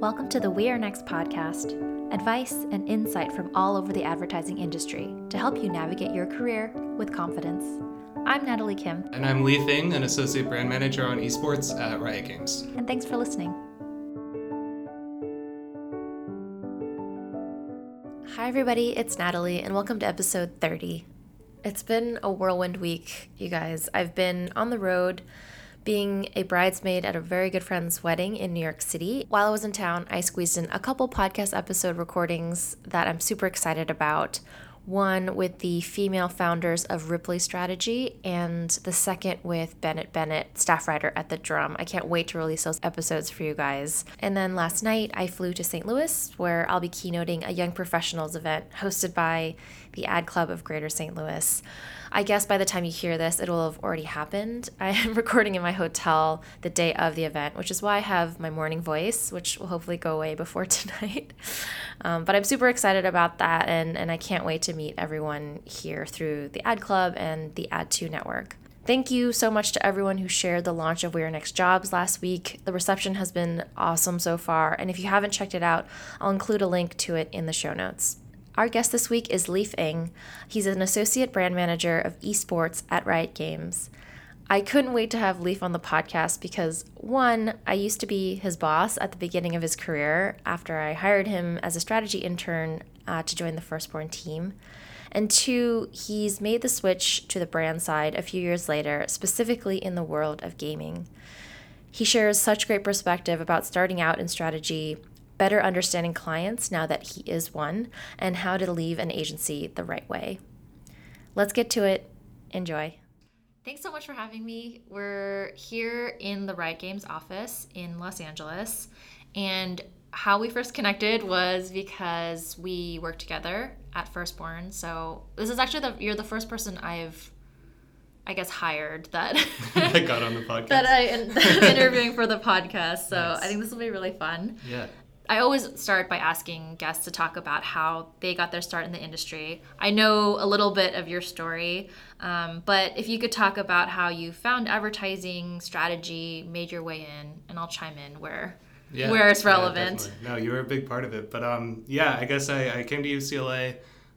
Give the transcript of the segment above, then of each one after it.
Welcome to the We Are Next podcast advice and insight from all over the advertising industry to help you navigate your career with confidence. I'm Natalie Kim. And I'm Leif Eng, an associate brand manager on esports at Riot Games. And thanks for listening. Hi, everybody, it's Natalie, and welcome to episode 30. It's been a whirlwind week, you guys. I've been on the road being a bridesmaid at a very good friend's wedding in New York City. While I was in town, I squeezed in a couple podcast episode recordings that I'm super excited about. One with the female founders of Ripley Strategy, and the second with Bennett Bennett, staff writer at The Drum. I can't wait to release those episodes for you guys. And then last night, I flew to St. Louis, where I'll be keynoting a young professionals event hosted by the Ad Club of Greater St. Louis. I guess by the time you hear this, it will have already happened. I am recording in my hotel the day of the event, which is why I have my morning voice, which will hopefully go away before tonight. Um, but I'm super excited about that, and, and I can't wait to meet everyone here through the Ad Club and the Ad2 network. Thank you so much to everyone who shared the launch of We Are Next Jobs last week. The reception has been awesome so far, and if you haven't checked it out, I'll include a link to it in the show notes. Our guest this week is Leif Eng. He's an associate brand manager of esports at Riot Games. I couldn't wait to have Leif on the podcast because, one, I used to be his boss at the beginning of his career after I hired him as a strategy intern uh, to join the Firstborn team. And two, he's made the switch to the brand side a few years later, specifically in the world of gaming. He shares such great perspective about starting out in strategy better understanding clients now that he is one, and how to leave an agency the right way. Let's get to it. Enjoy. Thanks so much for having me. We're here in the Riot Games office in Los Angeles. And how we first connected was because we worked together at Firstborn. So this is actually the you're the first person I've I guess hired that I got on the podcast. that I am interviewing for the podcast. So nice. I think this will be really fun. Yeah. I always start by asking guests to talk about how they got their start in the industry. I know a little bit of your story, um, but if you could talk about how you found advertising strategy, made your way in, and I'll chime in where yeah, where it's relevant. Yeah, no, you were a big part of it, but um, yeah, I guess I, I came to UCLA.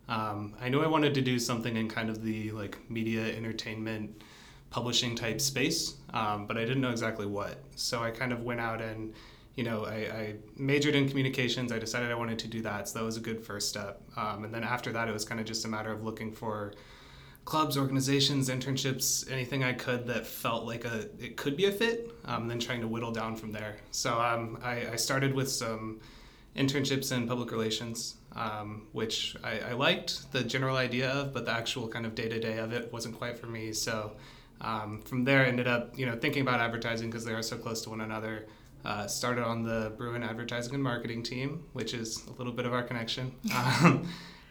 Um, I knew I wanted to do something in kind of the like media entertainment publishing type space, um, but I didn't know exactly what. So I kind of went out and you know, I, I, majored in communications. I decided I wanted to do that, so that was a good first step. Um, and then after that, it was kind of just a matter of looking for clubs, organizations, internships, anything I could that felt like a it could be a fit. Um, and then trying to whittle down from there. So um, I, I, started with some internships in public relations, um, which I, I, liked the general idea of, but the actual kind of day to day of it wasn't quite for me. So um, from there, I ended up you know thinking about advertising because they are so close to one another. Uh, started on the Bruin advertising and marketing team, which is a little bit of our connection. um,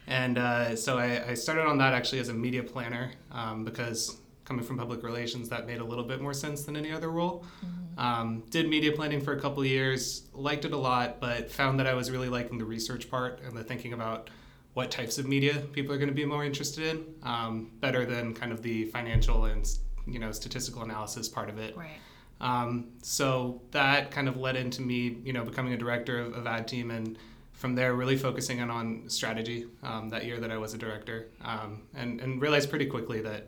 and uh, so I, I, started on that actually as a media planner um, because coming from public relations, that made a little bit more sense than any other role. Mm-hmm. Um, did media planning for a couple years, liked it a lot, but found that I was really liking the research part and the thinking about what types of media people are going to be more interested in, um, better than kind of the financial and you know statistical analysis part of it. Right. Um, so that kind of led into me, you know, becoming a director of, of ad team, and from there, really focusing in on strategy um, that year that I was a director, um, and and realized pretty quickly that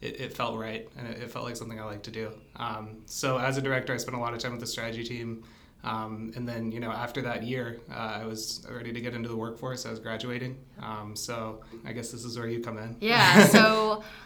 it, it felt right and it, it, felt like something I like to do. Um, so as a director, I spent a lot of time with the strategy team. Um, and then, you know, after that year, uh, I was ready to get into the workforce. I was graduating. Um, so I guess this is where you come in. Yeah. So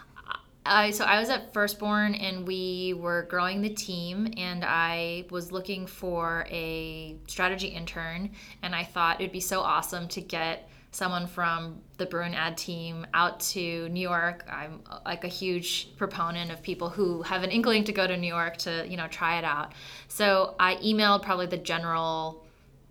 I so I was at Firstborn and we were growing the team and I was looking for a strategy intern and I thought it'd be so awesome to get someone from the Bruin ad team out to New York. I'm uh, like a huge proponent of people who have an inkling to go to New York to, you know, try it out. So I emailed probably the general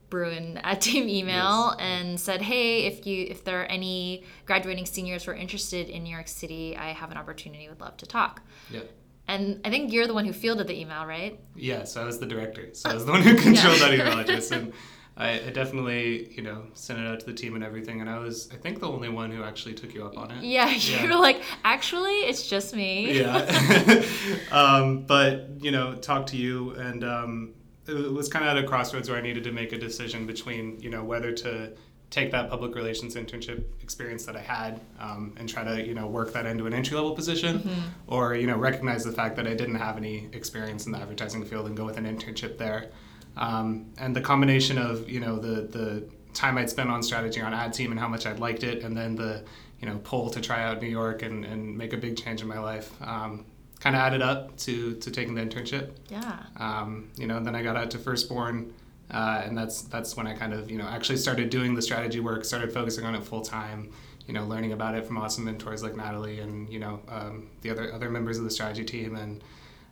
Bruin ad team email yes. and said, "Hey, if you if there are any graduating seniors who are interested in New York City, I have an opportunity. Would love to talk." Yeah. And I think you're the one who fielded the email, right? Yes, I was the director, so I was the one who controlled yeah. that email address, and I, I, definitely, you know, sent it out to the team and everything. And I was, I think, the only one who actually took you up on it. Yeah, you were like, actually, it's just me. Yeah. um, but you know, talk to you and. Um, it was kind of at a crossroads where I needed to make a decision between you know whether to take that public relations internship experience that I had um, and try to you know work that into an entry level position, mm-hmm. or you know recognize the fact that I didn't have any experience in the advertising field and go with an internship there. Um, and the combination of you know the the time I'd spent on strategy on ad team and how much I'd liked it, and then the you know pull to try out New York and, and make a big change in my life. Um, kind of added up to to taking the internship. Yeah. Um, you know, and then I got out to Firstborn, uh, and that's that's when I kind of you know actually started doing the strategy work, started focusing on it full time. You know, learning about it from awesome mentors like Natalie and you know um, the other other members of the strategy team, and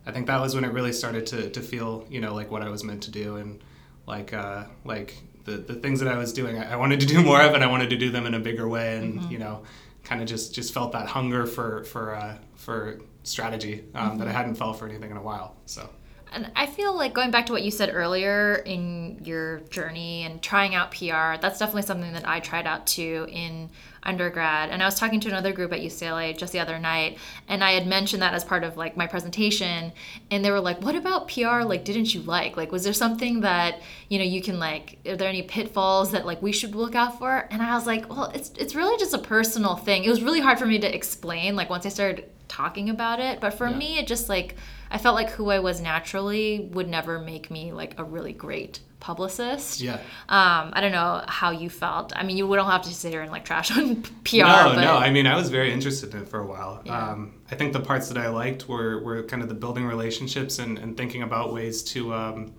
I think that was when it really started to to feel you know like what I was meant to do and like uh, like the the things that I was doing, I, I wanted to do more of, and I wanted to do them in a bigger way, and mm-hmm. you know, kind of just just felt that hunger for for uh, for strategy um, mm-hmm. that I hadn't felt for anything in a while. So. And I feel like going back to what you said earlier in your journey and trying out PR, that's definitely something that I tried out too in undergrad. And I was talking to another group at UCLA just the other night, and I had mentioned that as part of like my presentation, and they were like, "What about PR? Like, didn't you like? Like, was there something that you know you can like? Are there any pitfalls that like we should look out for?" And I was like, "Well, it's it's really just a personal thing. It was really hard for me to explain. Like once I started talking about it, but for yeah. me, it just like." I felt like who I was naturally would never make me like a really great publicist. Yeah. Um, I don't know how you felt. I mean, you don't have to sit here and like trash on PR. No, but... no. I mean, I was very interested in it for a while. Yeah. Um, I think the parts that I liked were, were kind of the building relationships and, and thinking about ways to, um,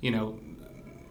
you know,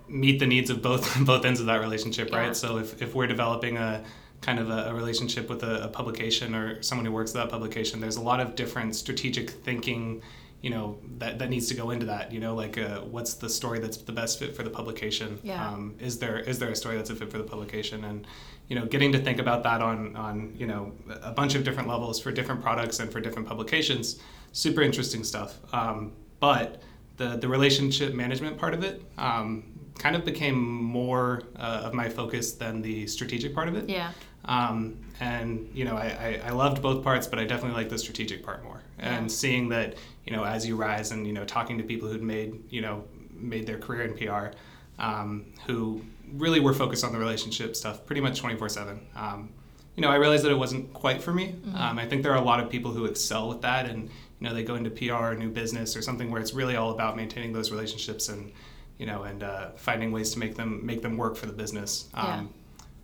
meet the needs of both both ends of that relationship, yeah. right? So if, if we're developing a kind of a, a relationship with a, a publication or someone who works at that publication, there's a lot of different strategic thinking you know that, that needs to go into that you know like uh, what's the story that's the best fit for the publication? Yeah. um, is there is there a story that's a fit for the publication? And you know getting to think about that on on you know a bunch of different levels for different products and for different publications super interesting stuff. Um, but the the relationship management part of it um, kind of became more uh, of my focus than the strategic part of it yeah um, and you know I, I, I loved both parts but i definitely like the strategic part more and yeah. seeing that you know as you rise and you know talking to people who'd made you know made their career in PR um, who really were focused on the relationship stuff pretty much 24 7 um, you know I realized that it wasn't quite for me mm-hmm. um, I think there are a lot of people who excel with that and you know they go into PR or new business or something where it's really all about maintaining those relationships and you know and uh, finding ways to make them make them work for the business yeah um,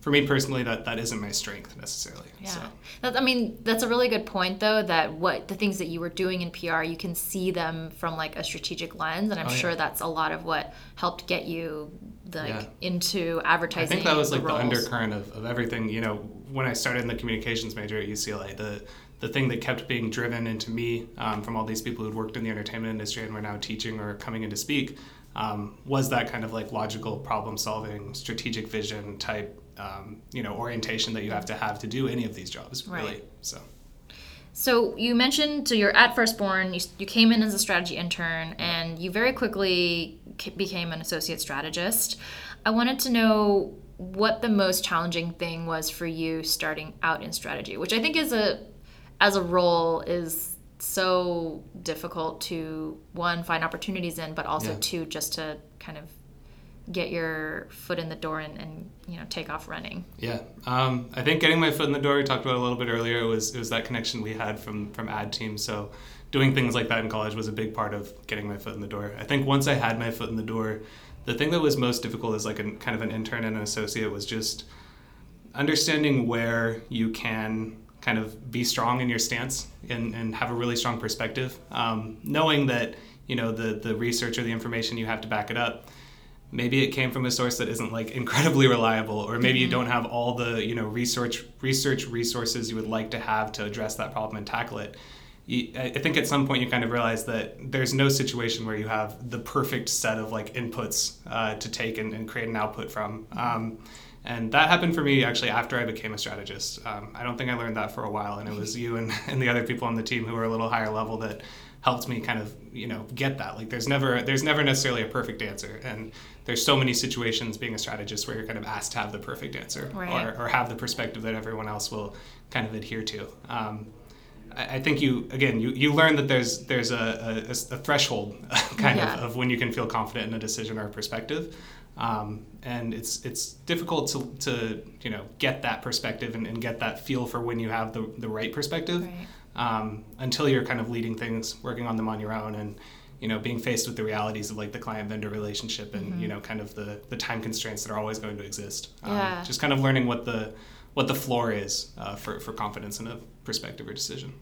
for me personally, that that isn't my strength necessarily. Yeah, so. that, I mean that's a really good point though. That what the things that you were doing in PR, you can see them from like a strategic lens, and I'm oh, sure yeah. that's a lot of what helped get you like yeah. into advertising. I think that was like the, the undercurrent of, of everything. You know, when I started in the communications major at UCLA, the the thing that kept being driven into me um, from all these people who'd worked in the entertainment industry and were now teaching or coming in to speak um, was that kind of like logical problem solving, strategic vision type um, you know orientation that you have to have to do any of these jobs really right. so so you mentioned so you're at firstborn you, you came in as a strategy intern and you very quickly became an associate strategist i wanted to know what the most challenging thing was for you starting out in strategy which i think is a as a role is so difficult to one find opportunities in but also yeah. two just to kind of get your foot in the door and, and you know take off running. Yeah. Um, i think getting my foot in the door we talked about a little bit earlier was it was that connection we had from from ad team so doing things like that in college was a big part of getting my foot in the door. I think once i had my foot in the door the thing that was most difficult as like a kind of an intern and an associate was just understanding where you can kind of be strong in your stance and, and have a really strong perspective um, knowing that you know the the research or the information you have to back it up maybe it came from a source that isn't like incredibly reliable or maybe mm-hmm. you don't have all the you know research research resources you would like to have to address that problem and tackle it I think at some point you kind of realize that there's no situation where you have the perfect set of like inputs uh, to take and, and, create an output from. Um, and that happened for me actually after I became a strategist. Um, I don't think I learned that for a while, and it was you and, and the other people on the team who were a little higher level that helped me kind of you know get that. Like there's never there's never necessarily a perfect answer, and there's so many situations being a strategist where you're kind of asked to have the perfect answer right. or, or have the perspective that everyone else will kind of adhere to. Um, I think you again you, you learn that there's there's a, a, a threshold kind Yeah. of of when you can feel confident in a decision or a perspective, um, and it's it's difficult to, to you know get that perspective and, and get that feel for when you have the, the right perspective Right. um, until you're kind of leading things, working on them on your own, and you know being faced with the realities of like the client vendor relationship and you know kind of the the time constraints that are always going to exist. Um, Yeah. Just kind of learning what the what the floor is uh, for for confidence in a perspective or decision.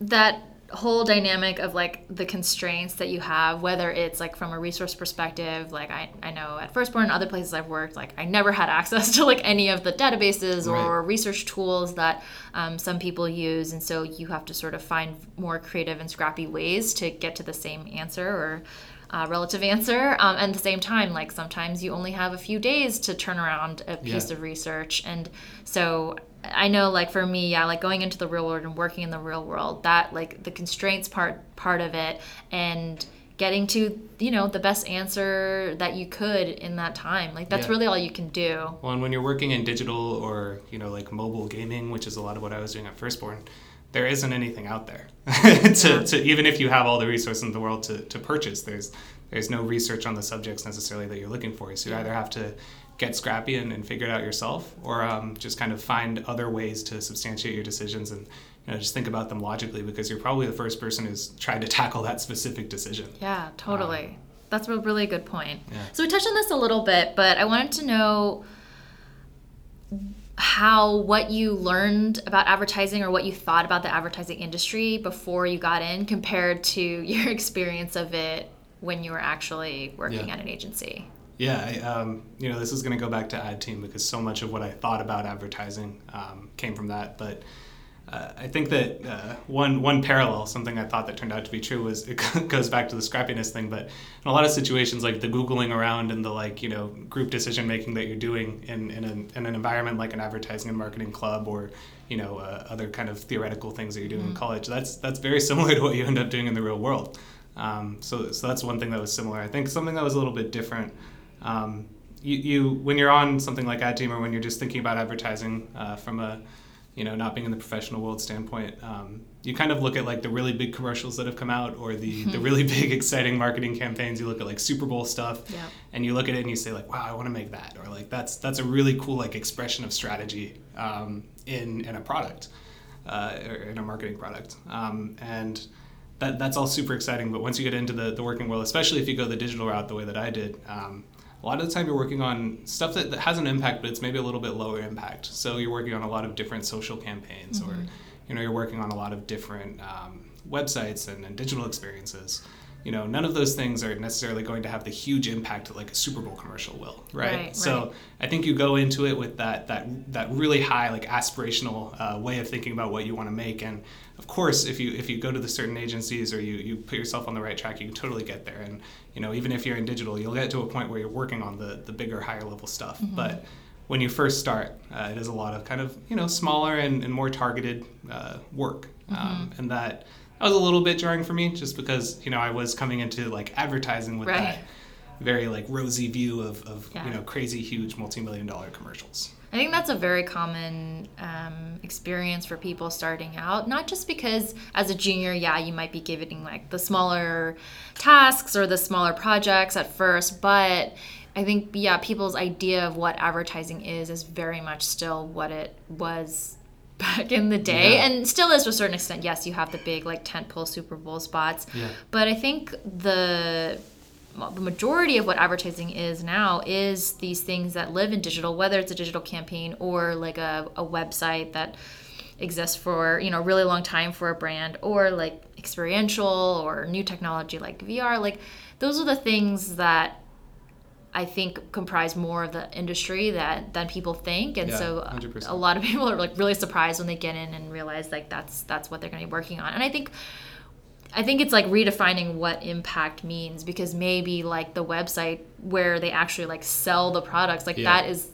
that whole dynamic of like the constraints that you have whether it's like from a resource perspective like i, I know at firstborn and other places i've worked like i never had access to like any of the databases or research tools that um, some people use and so you have to sort of find more creative and scrappy ways to get to the same answer or uh, relative answer um, and at the same time like sometimes you only have a few days to turn around a piece Yeah. of research and so i know like for me yeah like going into the real world and working in the real world that like the constraints part part of it and getting to you know the best answer that you could in that time like that's Yeah. really all you can do Well, and when you're working in digital or you know like mobile gaming, which is a lot of what I was doing at Firstborn, there isn't anything out there. to, to even if you have all the resources in the world to, to purchase, there's there's no research on the subjects necessarily that you're looking for. So you either have to get scrappy and, and figure it out yourself, or um, just kind of find other ways to substantiate your decisions and you know just think about them logically because you're probably the first person who's tried to tackle that specific decision. Yeah, totally. That's a really good point. Yeah. So we touched on this a little bit, but I wanted to know how what you learned about advertising or what you thought about the advertising industry before you got in compared to your experience of it when you were actually working Yeah. at an agency. Yeah, I, um, you know, this is going to go back to ad team because so much of what I thought about advertising um, came from that. But uh, I think that uh, one one parallel, something I thought that turned out to be true, was it goes back to the scrappiness thing. But in a lot of situations, like the googling around and the like, you know, group decision making that you're doing in in an, in an environment like an advertising and marketing club or you know uh, other kind of theoretical things that you're doing in college, that's that's very similar to what you end up doing in the real world. Um, so, so that's one thing that was similar. I think something that was a little bit different. Um, you, you when you're on something like ad team or when you're just thinking about advertising uh, from a you know not being in the professional world standpoint um, you kind of look at like the really big commercials that have come out or the, the really big exciting marketing campaigns you look at like super bowl stuff Yeah. and you look at it and you say like wow i want to make that or like that's that's a really cool like expression of strategy um, in in a product uh, or in a marketing product um, and that, that's all super exciting but once you get into the, the working world especially if you go the digital route the way that i did um, a lot of the time you're working on stuff that, that has an impact but it's maybe a little bit lower impact. So you're working on a lot of different social campaigns or you know you're working on a lot of different um, websites and, and digital experiences. You know none of those things are necessarily going to have the huge impact that like a super bowl commercial will right, Right, so right. i think you go into it with that that that really high like aspirational uh, way of thinking about what you want to make and of course if you if you go to the certain agencies or you you put yourself on the right track you can totally get there. And you know even if you're in digital you'll get to a point where you're working on the the bigger higher level stuff. But when you first start uh, it is a lot of kind of you know smaller and, and more targeted uh, work. Um, and that that was a little bit jarring for me just because you know i was coming into like advertising with Right. that very like rosy view of, of Yeah. you know crazy huge multi-million dollar commercials I think that's a very common um, experience for people starting out. Not just because as a junior, yeah, you might be giving like the smaller tasks or the smaller projects at first, but I think, yeah, people's idea of what advertising is is very much still what it was back in the day Yeah. and still is to a certain extent. Yes, you have the big like tentpole Super Bowl spots, Yeah. but I think the the majority of what advertising is now is these things that live in digital, whether it's a digital campaign or like a, a website that exists for you know a really long time for a brand or like experiential or new technology like VR like those are the things that I think comprise more of the industry that than people think and Yeah, so uh, 100%. a lot of people are like really surprised when they get in and realize like that's that's what they're going to be working on and I think I think it's like redefining what impact means because maybe like the website where they actually like sell the products like Yeah. that is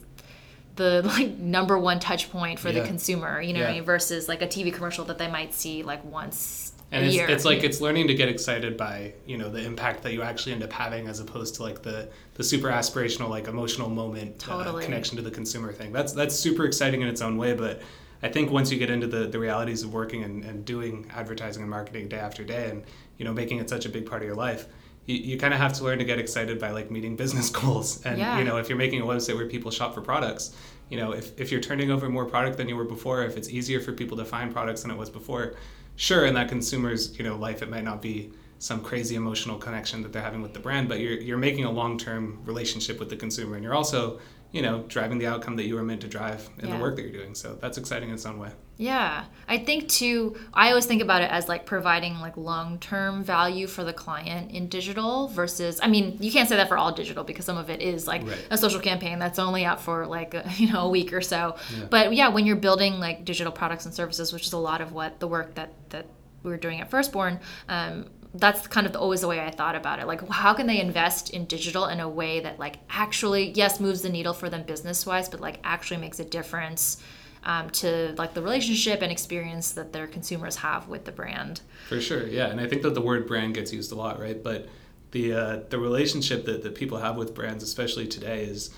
the like number one touch point for Yeah. the consumer you know what I Yeah. mean? versus like a TV commercial that they might see like once and a it's, year it's like it's learning to get excited by you know the impact that you actually end up having as opposed to like the the super aspirational like emotional moment uh, connection to the consumer thing that's that's super exciting in its own way but I think once you get into the, the realities of working and, and doing advertising and marketing day after day and, you know, making it such a big part of your life, you, you kind of have to learn to get excited by like meeting business goals. And, Yeah. you know, if you're making a website where people shop for products, you know, if, if you're turning over more product than you were before, if it's easier for people to find products than it was before, sure, in that consumer's, you know, life, it might not be some crazy emotional connection that they're having with the brand, but you're, you're making a long-term relationship with the consumer. And you're also, you know, driving the outcome that you were meant to drive in Yeah. the work that you're doing. So that's exciting in its own way. Yeah. I think too, I always think about it as like providing like long term value for the client in digital versus, I mean, you can't say that for all digital because some of it is like Right. a social campaign that's only out for like, a, you know, a week or so. Yeah. But yeah, when you're building like digital products and services, which is a lot of what the work that, that we were doing at Firstborn, um, that's kind of always the way I thought about it. Like, how can they invest in digital in a way that, like, actually, yes, moves the needle for them business wise, but like actually makes a difference um, to like the relationship and experience that their consumers have with the brand. For sure, yeah, and I think that the word brand gets used a lot, right? But the uh, the relationship that, that people have with brands, especially today, is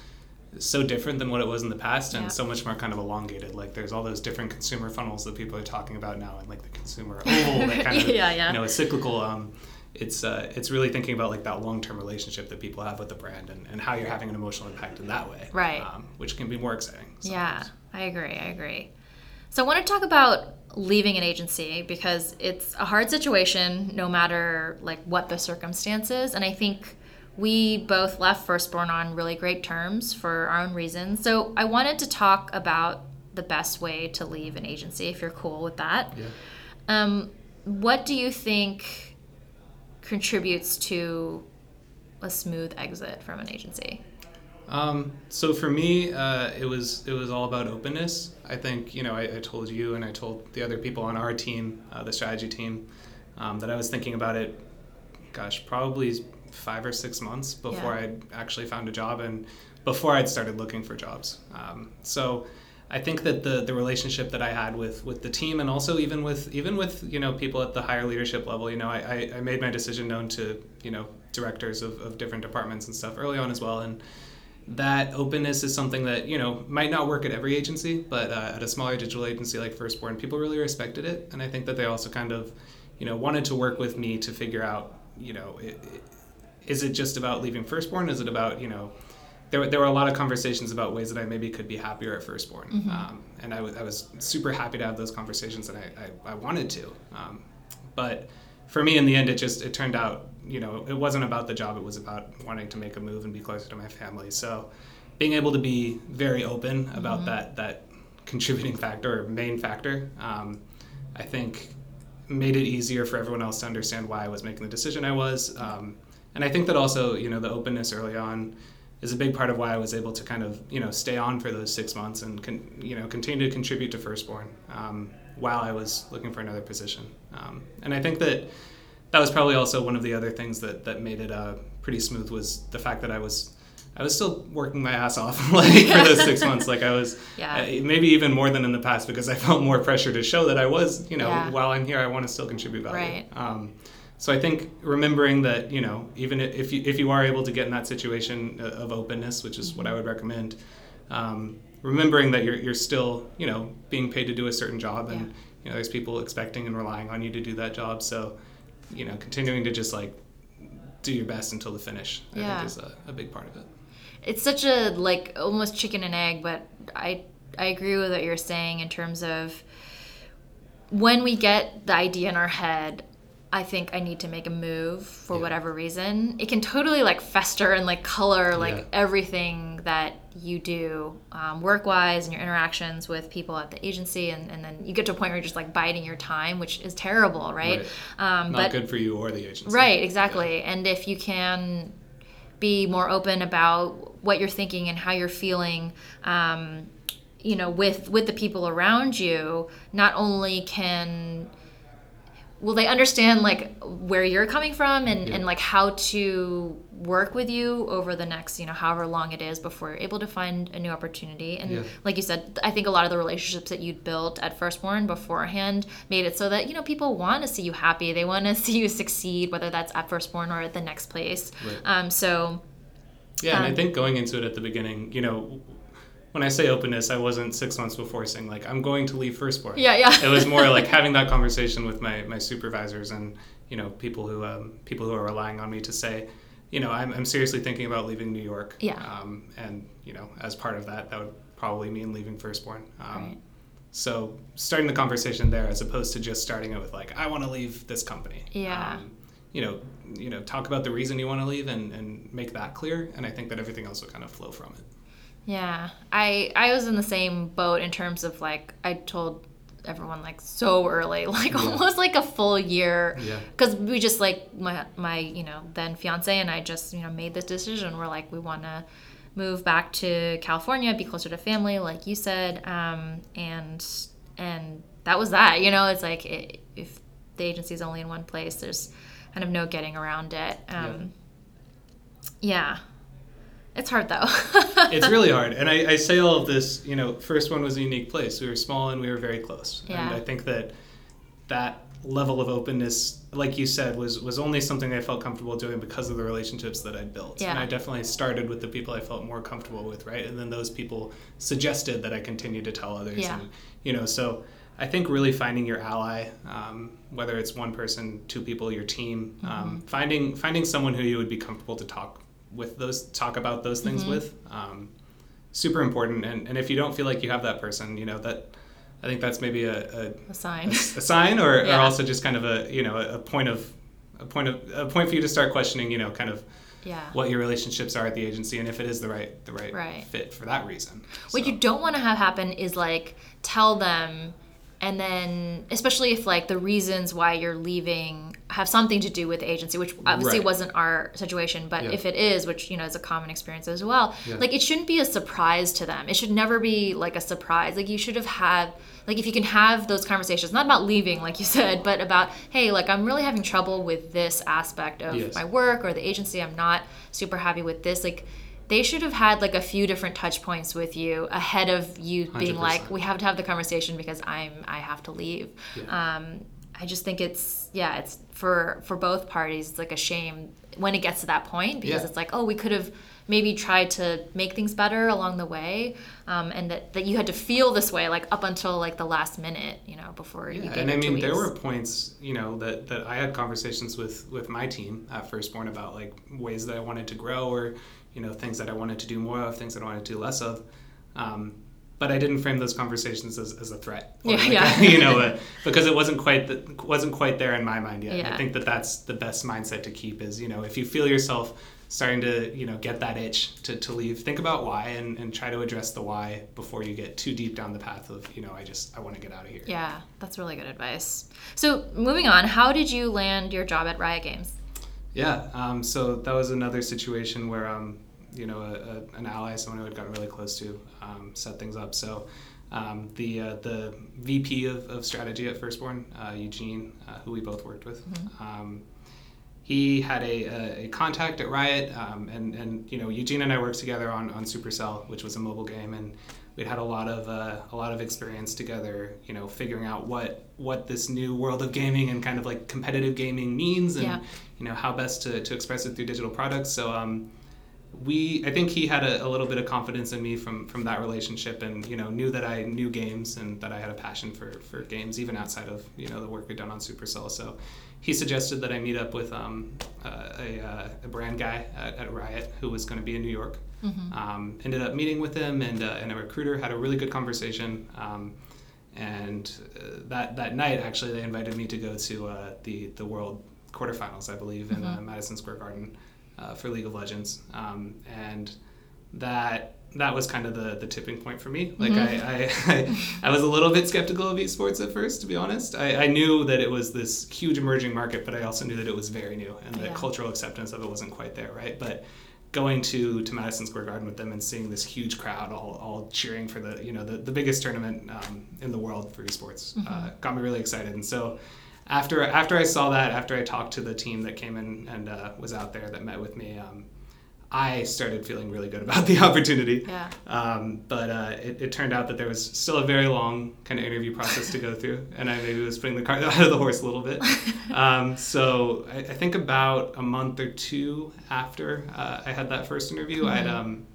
so different than what it was in the past, and Yeah. so much more kind of elongated. Like there's all those different consumer funnels that people are talking about now, and like the consumer oh, that kind of Yeah, yeah. you know, it's cyclical. Um, it's uh, it's really thinking about like that long term relationship that people have with the brand, and, and how you're having an emotional impact in that way, Right. Um, which can be more exciting. Yeah. I agree. I agree. So I want to talk about leaving an agency because it's a hard situation no matter like what the circumstances and I think we both left Firstborn on really great terms for our own reasons. So I wanted to talk about the best way to leave an agency if you're cool with that. Yeah. Um, what do you think contributes to a smooth exit from an agency? Um, so for me, uh, it was it was all about openness. I think you know I, I told you and I told the other people on our team, uh, the strategy team, um, that I was thinking about it. Gosh, probably five or six months before Yeah. I'd actually found a job and before I'd started looking for jobs. Um, so I think that the the relationship that I had with with the team and also even with even with you know people at the higher leadership level, you know, I, I, I made my decision known to you know directors of, of different departments and stuff early on as well and that openness is something that you know might not work at every agency but uh, at a smaller digital agency like firstborn people really respected it and i think that they also kind of you know wanted to work with me to figure out you know i- i- is it just about leaving firstborn? Is it about you know there, were- there were a lot of conversations about ways that I maybe could be happier at Firstborn, um, and I was I was super happy to have those conversations, and I, I, I wanted to, um, but for me in the end, it just it turned out you know it wasn't about the job, it was about wanting to make a move and be closer to my family. So being able to be very open about that that contributing factor or main factor, um, I think made it easier for everyone else to understand why I was making the decision I was. Um, and I think that also, you know, the openness early on is a big part of why I was able to kind of, you know, stay on for those six months and, con- you know, continue to contribute to Firstborn um, while I was looking for another position. Um, and I think that that was probably also one of the other things that, that made it uh, pretty smooth was the fact that I was I was still working my ass off like for those six months. Like I was, Yeah. uh, maybe even more than in the past because I felt more pressure to show that I was, you know, Yeah. while I'm here, I want to still contribute value. Right. Um, so I think remembering that, you know, even if you, if you are able to get in that situation uh, of openness, which is what I would recommend, um, remembering that you're, you're still, you know, being paid to do a certain job and, Yeah. you know, there's people expecting and relying on you to do that job. So, you know, continuing to just like do your best until the finish, I Yeah. think is a, a big part of it. it's such a like almost chicken and egg but i i agree with what you're saying in terms of when we get the idea in our head i think i need to make a move for Yeah. whatever reason it can totally like fester and like color like Yeah. everything that you do um, work-wise and your interactions with people at the agency and, and then you get to a point where you're just like biding your time which is terrible right, Um, Not good for you or the agency. Right, exactly. And if you can be more open about what you're thinking and how you're feeling, um, you know, with with the people around you, not only can will they understand like where you're coming from and, Yeah. and like how to work with you over the next you know however long it is before you're able to find a new opportunity and Yeah. like you said i think a lot of the relationships that you'd built at firstborn beforehand made it so that you know people want to see you happy they want to see you succeed whether that's at firstborn or at the next place Right. um, so Yeah, and I Um, think going into it at the beginning, you know, when I say openness, I wasn't six months before saying like I'm going to leave Firstborn. Yeah, yeah. it was more like having that conversation with my my supervisors and you know people who um, people who are relying on me to say, you know, I'm, I'm seriously thinking about leaving New York. Yeah. Um, and you know, as part of that, that would probably mean leaving Firstborn. Um, Right. So starting the conversation there, as opposed to just starting it with like, I want to leave this company. Yeah. Um, you know, you know, talk about the reason you want to leave and, and make that clear. And I think that everything else will kind of flow from it. Yeah, I I was in the same boat in terms of like I told everyone like so early, like Yeah. almost like a full year, Yeah. because we just like my my you know then fiance and I just you know made this decision. We're like we want to move back to California, be closer to family, like you said, um, and and that was that. You know, it's like i if the agency's only in one place, there's kind of no getting around it. Um, yeah. It's hard though. it's really hard. And I, I say all of this, you know, Firstborn was a unique place. We were small and we were very close. Yeah. And I think that that level of openness, like you said, was was only something I felt comfortable doing because of the relationships that I'd built. And I definitely started with the people I felt more comfortable with, right? And then those people suggested that I continue to tell others. Yeah. And, you know, so I think really finding your ally, um, whether it's one person, two people, your team, Mm-hmm. um, finding finding someone who you would be comfortable to talk with those talk about those things Mm-hmm. with, um, super important. And, and if you don't feel like you have that person, you know that I think that's maybe a, a, a sign. a sign, or, or also just kind of a you know a, a point of a point of a point for you to start questioning, you know, kind of yeah. what your relationships are at the agency and if it is the right the right, Right. fit for that reason. What So- you don't want to have happen is like tell them and then especially if like the reasons why you're leaving have something to do with the agency which obviously Right. wasn't our situation but Yeah. if it is which you know is a common experience as well Yeah. like it shouldn't be a surprise to them it should never be like a surprise like you should have had like if you can have those conversations not about leaving like you said but about hey like i'm really having trouble with this aspect of Yes. my work or the agency i'm not super happy with this like they should have had like a few different touch points with you ahead of you being like 100%. we have to have the conversation because i'm i have to leave Yeah. um i just think it's yeah it's for for both parties it's like a shame when it gets to that point because Yeah. it's like oh we could have maybe tried to make things better along the way um, and that, that you had to feel this way like up until like the last minute you know before you Yeah, gave and I mean, there were points, you know, that, that I had conversations with with my team at Firstborn about like ways that I wanted to grow, or you know, things that I wanted to do more of, things that I wanted to do less of. Um, but I didn't frame those conversations as, as a threat, or Yeah, like, yeah. you know, uh, because it wasn't quite the, wasn't quite there in my mind yet. Yeah. I think that that's the best mindset to keep is you know if you feel yourself starting to you know get that itch to, to leave think about why and, and try to address the why before you get too deep down the path of you know i just i want to get out of here yeah that's really good advice so moving on how did you land your job at riot games Yeah, um, so that was another situation where, um, you know, a, a, an ally, someone who had gotten really close to, um, set things up. So um, the uh, the VP of, of strategy at Firstborn, uh, Eugene, uh, who we both worked with, um, he had a, a, a contact at Riot, um, and, and you know Eugene and I worked together on, on Supercell, which was a mobile game, and we'd had a lot of uh, a lot of experience together, you know, figuring out what what this new world of gaming and kind of like competitive gaming means, and Yeah. you know how best to, to express it through digital products. So um, we I think he had a, a little bit of confidence in me from from that relationship, and you know knew that I knew games and that I had a passion for for games even outside of you know the work we'd done on Supercell. So he suggested that I meet up with um, uh, a, uh, a brand guy at, at Riot who was going to be in New York. Um, ended up meeting with him and, uh, and a recruiter had a really good conversation. Um, and uh, that that night, actually, they invited me to go to uh, the the World quarterfinals, I believe, in uh, Madison Square Garden uh, for League of Legends. Um, and that that was kind of the, the tipping point for me. Like I, I, I, I was a little bit skeptical of esports at first, to be honest. I, I knew that it was this huge emerging market, but I also knew that it was very new and the Yeah. cultural acceptance of it wasn't quite there, right? But going to, to Madison Square Garden with them and seeing this huge crowd all, all cheering for the you know the, the biggest tournament um, in the world for esports uh, got me really excited. And so after after I saw that, after I talked to the team that came in and uh, was out there that met with me, um, I started feeling really good about the opportunity. Yeah. Um, but uh, it, it turned out that there was still a very long kind of interview process to go through, and I maybe was putting the cart out of the horse a little bit. Um, so I, I think about a month or two after uh, I had that first interview, I'd um,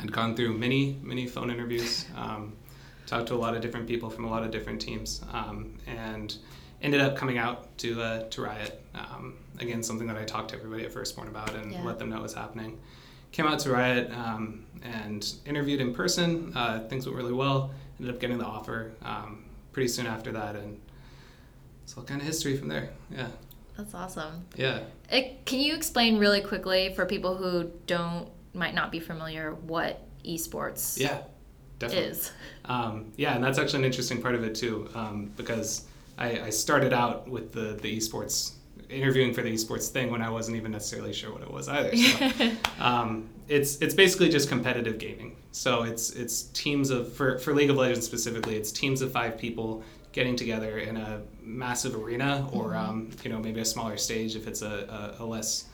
I'd gone through many, many phone interviews, um, talked to a lot of different people from a lot of different teams, um, and ended up coming out to uh, to Riot. Um, again, something that I talked to everybody at Firstborn about and Yeah. let them know was happening. Came out to Riot um, and interviewed in person. Uh, things went really well. Ended up getting the offer um, pretty soon after that, and it's all kind of history from there. Yeah, That's awesome. yeah. It, can you explain really quickly for people who don't might not be familiar what esports Yeah, definitely. is? Um, yeah, and that's actually an interesting part of it too, um, because I, I started out with the the esports interviewing for the esports thing when I wasn't even necessarily sure what it was either. So, um, it's it's basically just competitive gaming. So it's it's teams of for for League of Legends specifically, it's teams of five people getting together in a massive arena or um, you know maybe a smaller stage if it's a, a, a less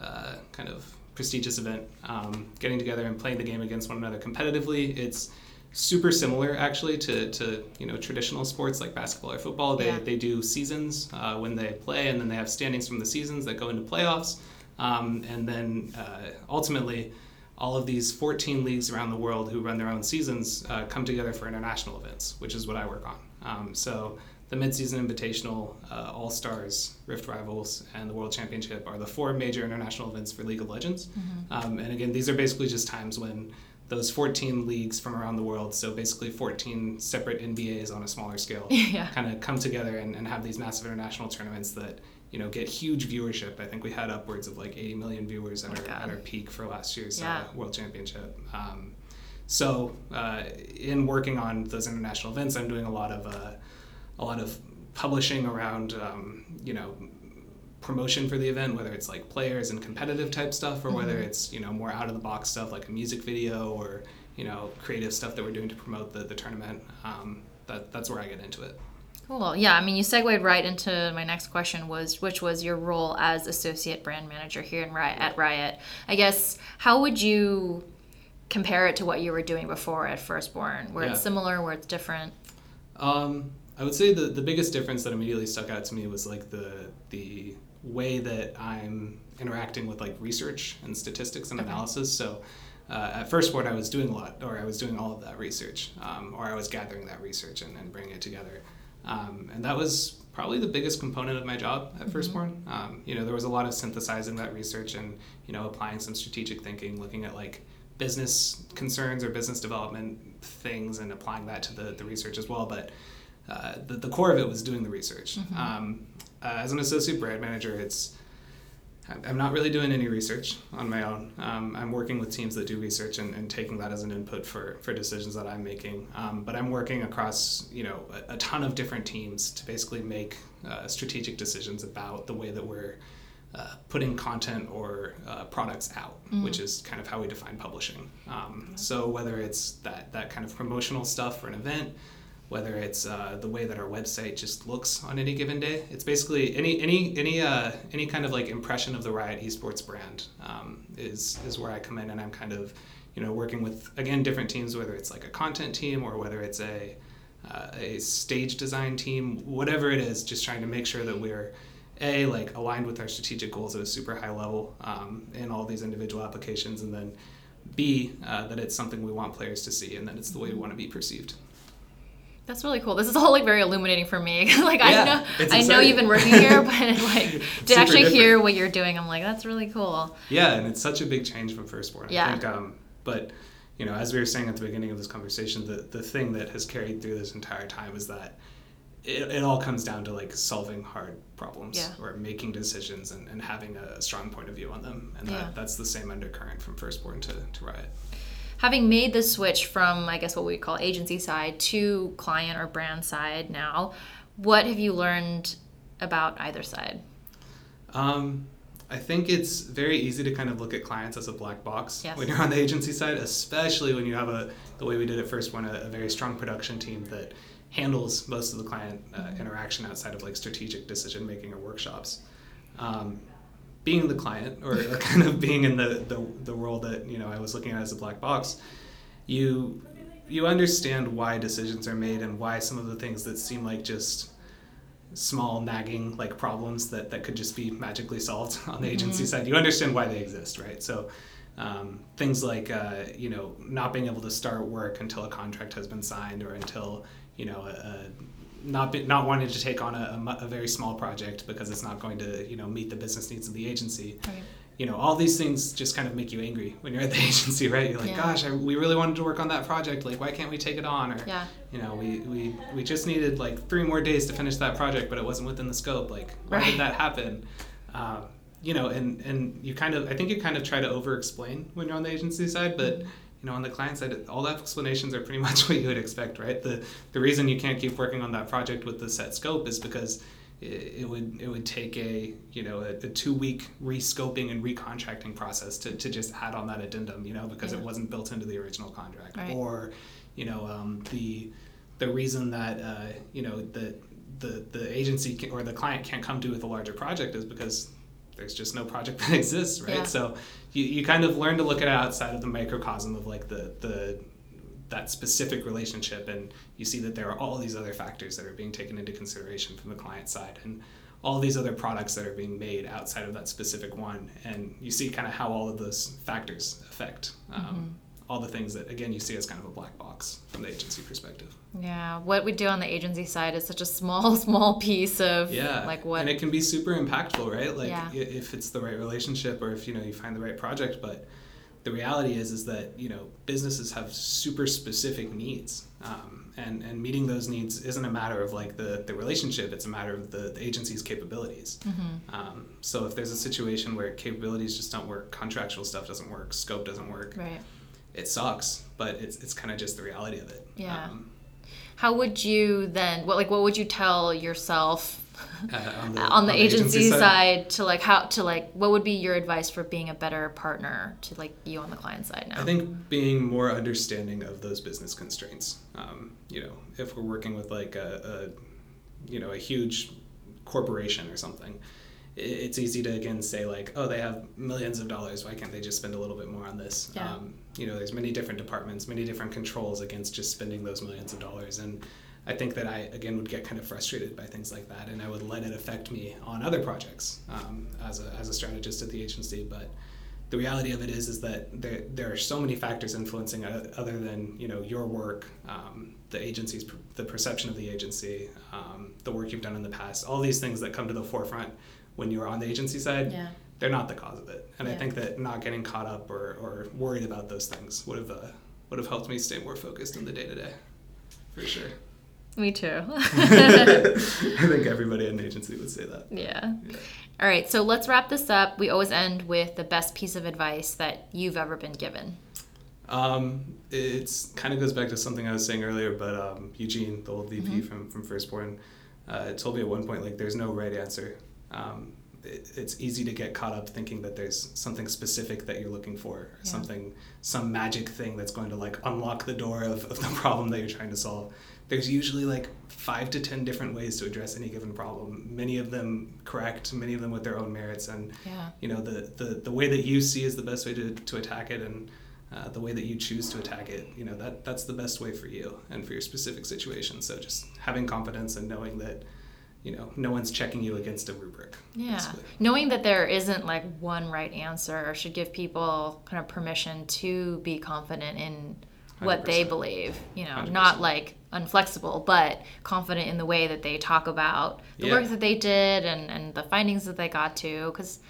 uh, kind of prestigious event, um, getting together and playing the game against one another competitively. It's super similar actually to, to you know traditional sports like basketball or football. They, Yeah. they do seasons uh, when they play, and then they have standings from the seasons that go into playoffs, um, and then uh, ultimately. All of these 14 leagues around the world who run their own seasons uh, come together for international events, which is what I work on. Um, so the Midseason Invitational, uh, All Stars, Rift Rivals, and the World Championship are the four major international events for League of Legends. Um, and again, these are basically just times when those 14 leagues from around the world, so basically 14 separate NBAs on a smaller scale, Yeah. kind of come together and, and have these massive international tournaments that you know get huge viewership. I think we had upwards of like 80 million viewers at, Oh our, at our peak for last year's Yeah. uh, World Championship. Um, so uh, in working on those international events, I'm doing a lot of uh, a lot of publishing around um, you know promotion for the event, whether it's like players and competitive type stuff, or whether it's you know more out of the box stuff like a music video or you know creative stuff that we're doing to promote the, the tournament. Um, that that's where I get into it. Cool. Yeah, I mean, you segued right into my next question was, which was your role as associate brand manager here in Riot at Riot. I guess how would you compare it to what you were doing before at Firstborn? Where it's Yeah. similar, where it's different? Um, I would say the, the biggest difference that immediately stuck out to me was like the the way that I'm interacting with like research and statistics and Okay. analysis. So uh, at Firstborn I was doing a lot, or I was doing all of that research, um, or I was gathering that research and, and bringing it together. Um, and that was probably the biggest component of my job at Firstborn. Um, you know, there was a lot of synthesizing that research and you know applying some strategic thinking, looking at like business concerns or business development things and applying that to the, the research as well. But uh, the, the core of it was doing the research. Um, uh, as an associate brand manager, it's I'm- not really doing any research on my own. Um, I'm working with teams that do research and, and taking that as an input for, for decisions that I'm making. Um, but I'm working across you know a, a ton of different teams to basically make uh, strategic decisions about the way that we're uh, putting content or uh, products out, which is kind of how we define publishing. Um, so whether it's that that kind of promotional stuff for an event, whether it's uh, the way that our website just looks on any given day, it's basically any any any uh, any kind of like impression of the Riot Esports brand um, is is where I come in, and I'm kind of you know working with again different teams, whether it's like a content team or whether it's a uh, a stage design team, whatever it is, just trying to make sure that we're a like aligned with our strategic goals at a super high level um, in all these individual applications, and then b uh, that it's something we want players to see, and that it's the way we want to be perceived. That's really cool. This is all like very illuminating for me. like Yeah, I know, I know you've been working here, but like to actually hear what you're doing, I'm like, that's really cool. Yeah, and it's such a big change from Firstborn. Yeah. I think, um, but you know, as we were saying at the beginning of this conversation, the the thing that has carried through this entire time is that it, it all comes down to like solving hard problems Yeah. or making decisions and, and having a strong point of view on them, and Yeah. that, that's the same undercurrent from Firstborn to, to Riot. Having made the switch from, I guess, what we call agency side to client or brand side now, what have you learned about either side? Um, I think it's very easy to kind of look at clients as a black box Yes. when you're on the agency side, especially when you have a the way we did it first, one a, a very strong production team that handles most of the client uh, interaction outside of like strategic decision making or workshops. Um, being the client or, kind of being in the, the the role that you know I was looking at as a black box, you you understand why decisions are made and why some of the things that seem like just small nagging like problems that, that could just be magically solved on the agency side. You understand why they exist right? So Um, things like uh, you know not being able to start work until a contract has been signed or until you know a, a not be, not wanting to take on a, a, a very small project because it's not going to you know meet the business needs of the agency. Right. You know all these things just kind of make you angry when you're at the agency, right? You're like, Yeah. gosh, I, we really wanted to work on that project. Like, why can't we take it on? Or Yeah. you know, we, we, we just needed like three more days to finish that project, but it wasn't within the scope. Like, why Right. did that happen? Um, you know, and, and you kind of, I think you kind of try to over explain when you're on the agency side, but you know, on the client side, all the explanations are pretty much what you would expect, right? The, the reason you can't keep working on that project with the set scope is because it, it would, it would take a, you know, a, a two week rescoping and recontracting process to, to just add on that addendum, you know, because it wasn't built into the original contract Right. or, you know, um, the, the reason that uh, you know the the the agency can, or the client can't come to with a larger project is because there's just no project that exists, right? Yeah. So you, you kind of learn to look at it outside of the microcosm of like the the that specific relationship, and you see that there are all these other factors that are being taken into consideration from the client side, and all these other products that are being made outside of that specific one, and you see kind of how all of those factors affect. Um, All the things that, again, you see as kind of a black box from the agency perspective. Yeah. What we do on the agency side is such a small, small piece of yeah like what and it can be super impactful right like Yeah. if it's the right relationship or if you know you find the right project but the reality is is that you know businesses have super specific needs um, and and meeting those needs isn't a matter of like the the relationship it's a matter of the, the agency's capabilities Mm-hmm. um, so if there's a situation where capabilities just don't work contractual stuff doesn't work scope doesn't work right. It sucks but it's it's kind of just the reality of it Yeah. um, How would you then what like what would you tell yourself uh, on the, on the agency, side. to like how to like what would be your advice for being a better partner to like you on the client side now? I think being more understanding of those business constraints. Um, you know, if we're working with like a, a you know, a huge corporation or something, it's easy to again say like, oh, they have millions of dollars. Why can't they just spend a little bit more on this? Yeah. Um, you know, there's many different departments, many different controls against just spending those millions of dollars. And I think that I again would get kind of frustrated by things like that, and I would let it affect me on other projects um, as a as a strategist at the agency, but the reality of it is is that there, there are so many factors influencing other than you know your work um, the agency's the perception of the agency um, the work you've done in the past all these things that come to the forefront when you're on the agency side Yeah. They're not the cause of it and i think that not getting caught up or, or worried about those things would have uh, would have helped me stay more focused in the day to day for sure Me too. i think everybody at an agency would say that yeah. All right, so let's wrap this up. We always end with the best piece of advice that you've ever been given. Um, it's kind of goes back to something I was saying earlier, but um, Eugene, the old VP from from Firstborn, uh, told me at one point like there's no right answer. Um, it's easy to get caught up thinking that there's something specific that you're looking for, Yeah. something, some magic thing that's going to like unlock the door of, of the problem that you're trying to solve. There's usually like five to ten different ways to address any given problem. Many of them correct, many of them with their own merits, and Yeah. you know the, the the way that you see is the best way to, to attack it and uh, the way that you choose to attack it you know that that's the best way for you and for your specific situation so just having confidence and knowing that you know no one's checking you against a rubric Yeah. basically. Knowing that there isn't like one right answer should give people kind of permission to be confident in what they 100%. believe, you know, 100%. not like unflexible, but confident in the way that they talk about the Yeah. work that they did and, and the findings that they got to. Because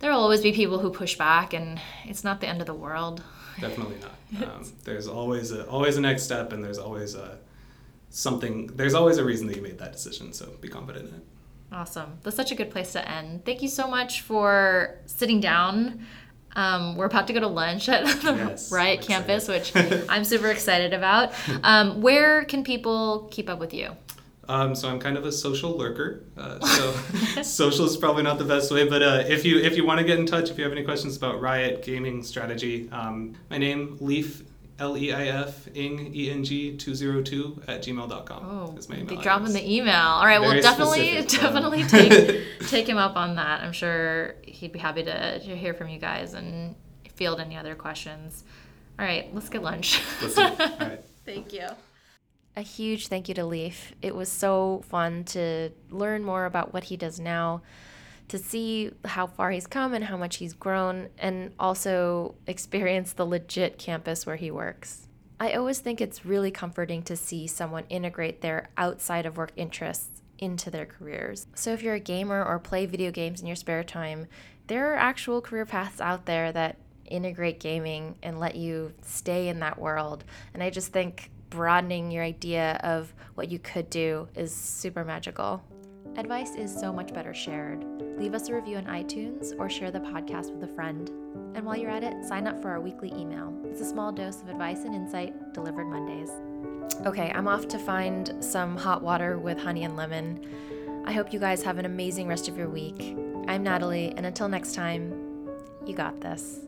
there will always be people who push back, and it's not the end of the world. definitely not um, there's always a always a next step and there's always a something there's always a reason that you made that decision so be confident in it Awesome. That's such a good place to end. Thank you so much for sitting down. Um, we're about to go to lunch at the Yes, Riot I'm campus, which. I'm super excited about. Um, where can people keep up with you? Um, so I'm kind of a social lurker. Uh, so social is probably not the best way, but uh, if you if you want to get in touch, if you have any questions about Riot gaming strategy, um, my name Leif L E I F Eng E N G two zero two at gmail.com. Oh, is my be email dropping address. the email. All right, well, Very definitely, specific, definitely uh-huh. take take him up on that. I'm sure he'd be happy to, to hear from you guys and field any other questions. All right, let's get lunch. Let's do. All right. Thank you. A huge thank you to Leif. It was so fun to learn more about what he does now, to see how far he's come and how much he's grown, and also experience the legit campus where he works. I always think it's really comforting to see someone integrate their outside of work interests into their careers. So, if you're a gamer or play video games in your spare time, there are actual career paths out there that integrate gaming and let you stay in that world. And I just think broadening your idea of what you could do is super magical. Advice is so much better shared. Leave us a review on iTunes or share the podcast with a friend. And while you're at it, sign up for our weekly email. It's a small dose of advice and insight delivered Mondays. Okay, I'm off to find some hot water with honey and lemon. I hope you guys have an amazing rest of your week. I'm Natalie, and until next time, you got this.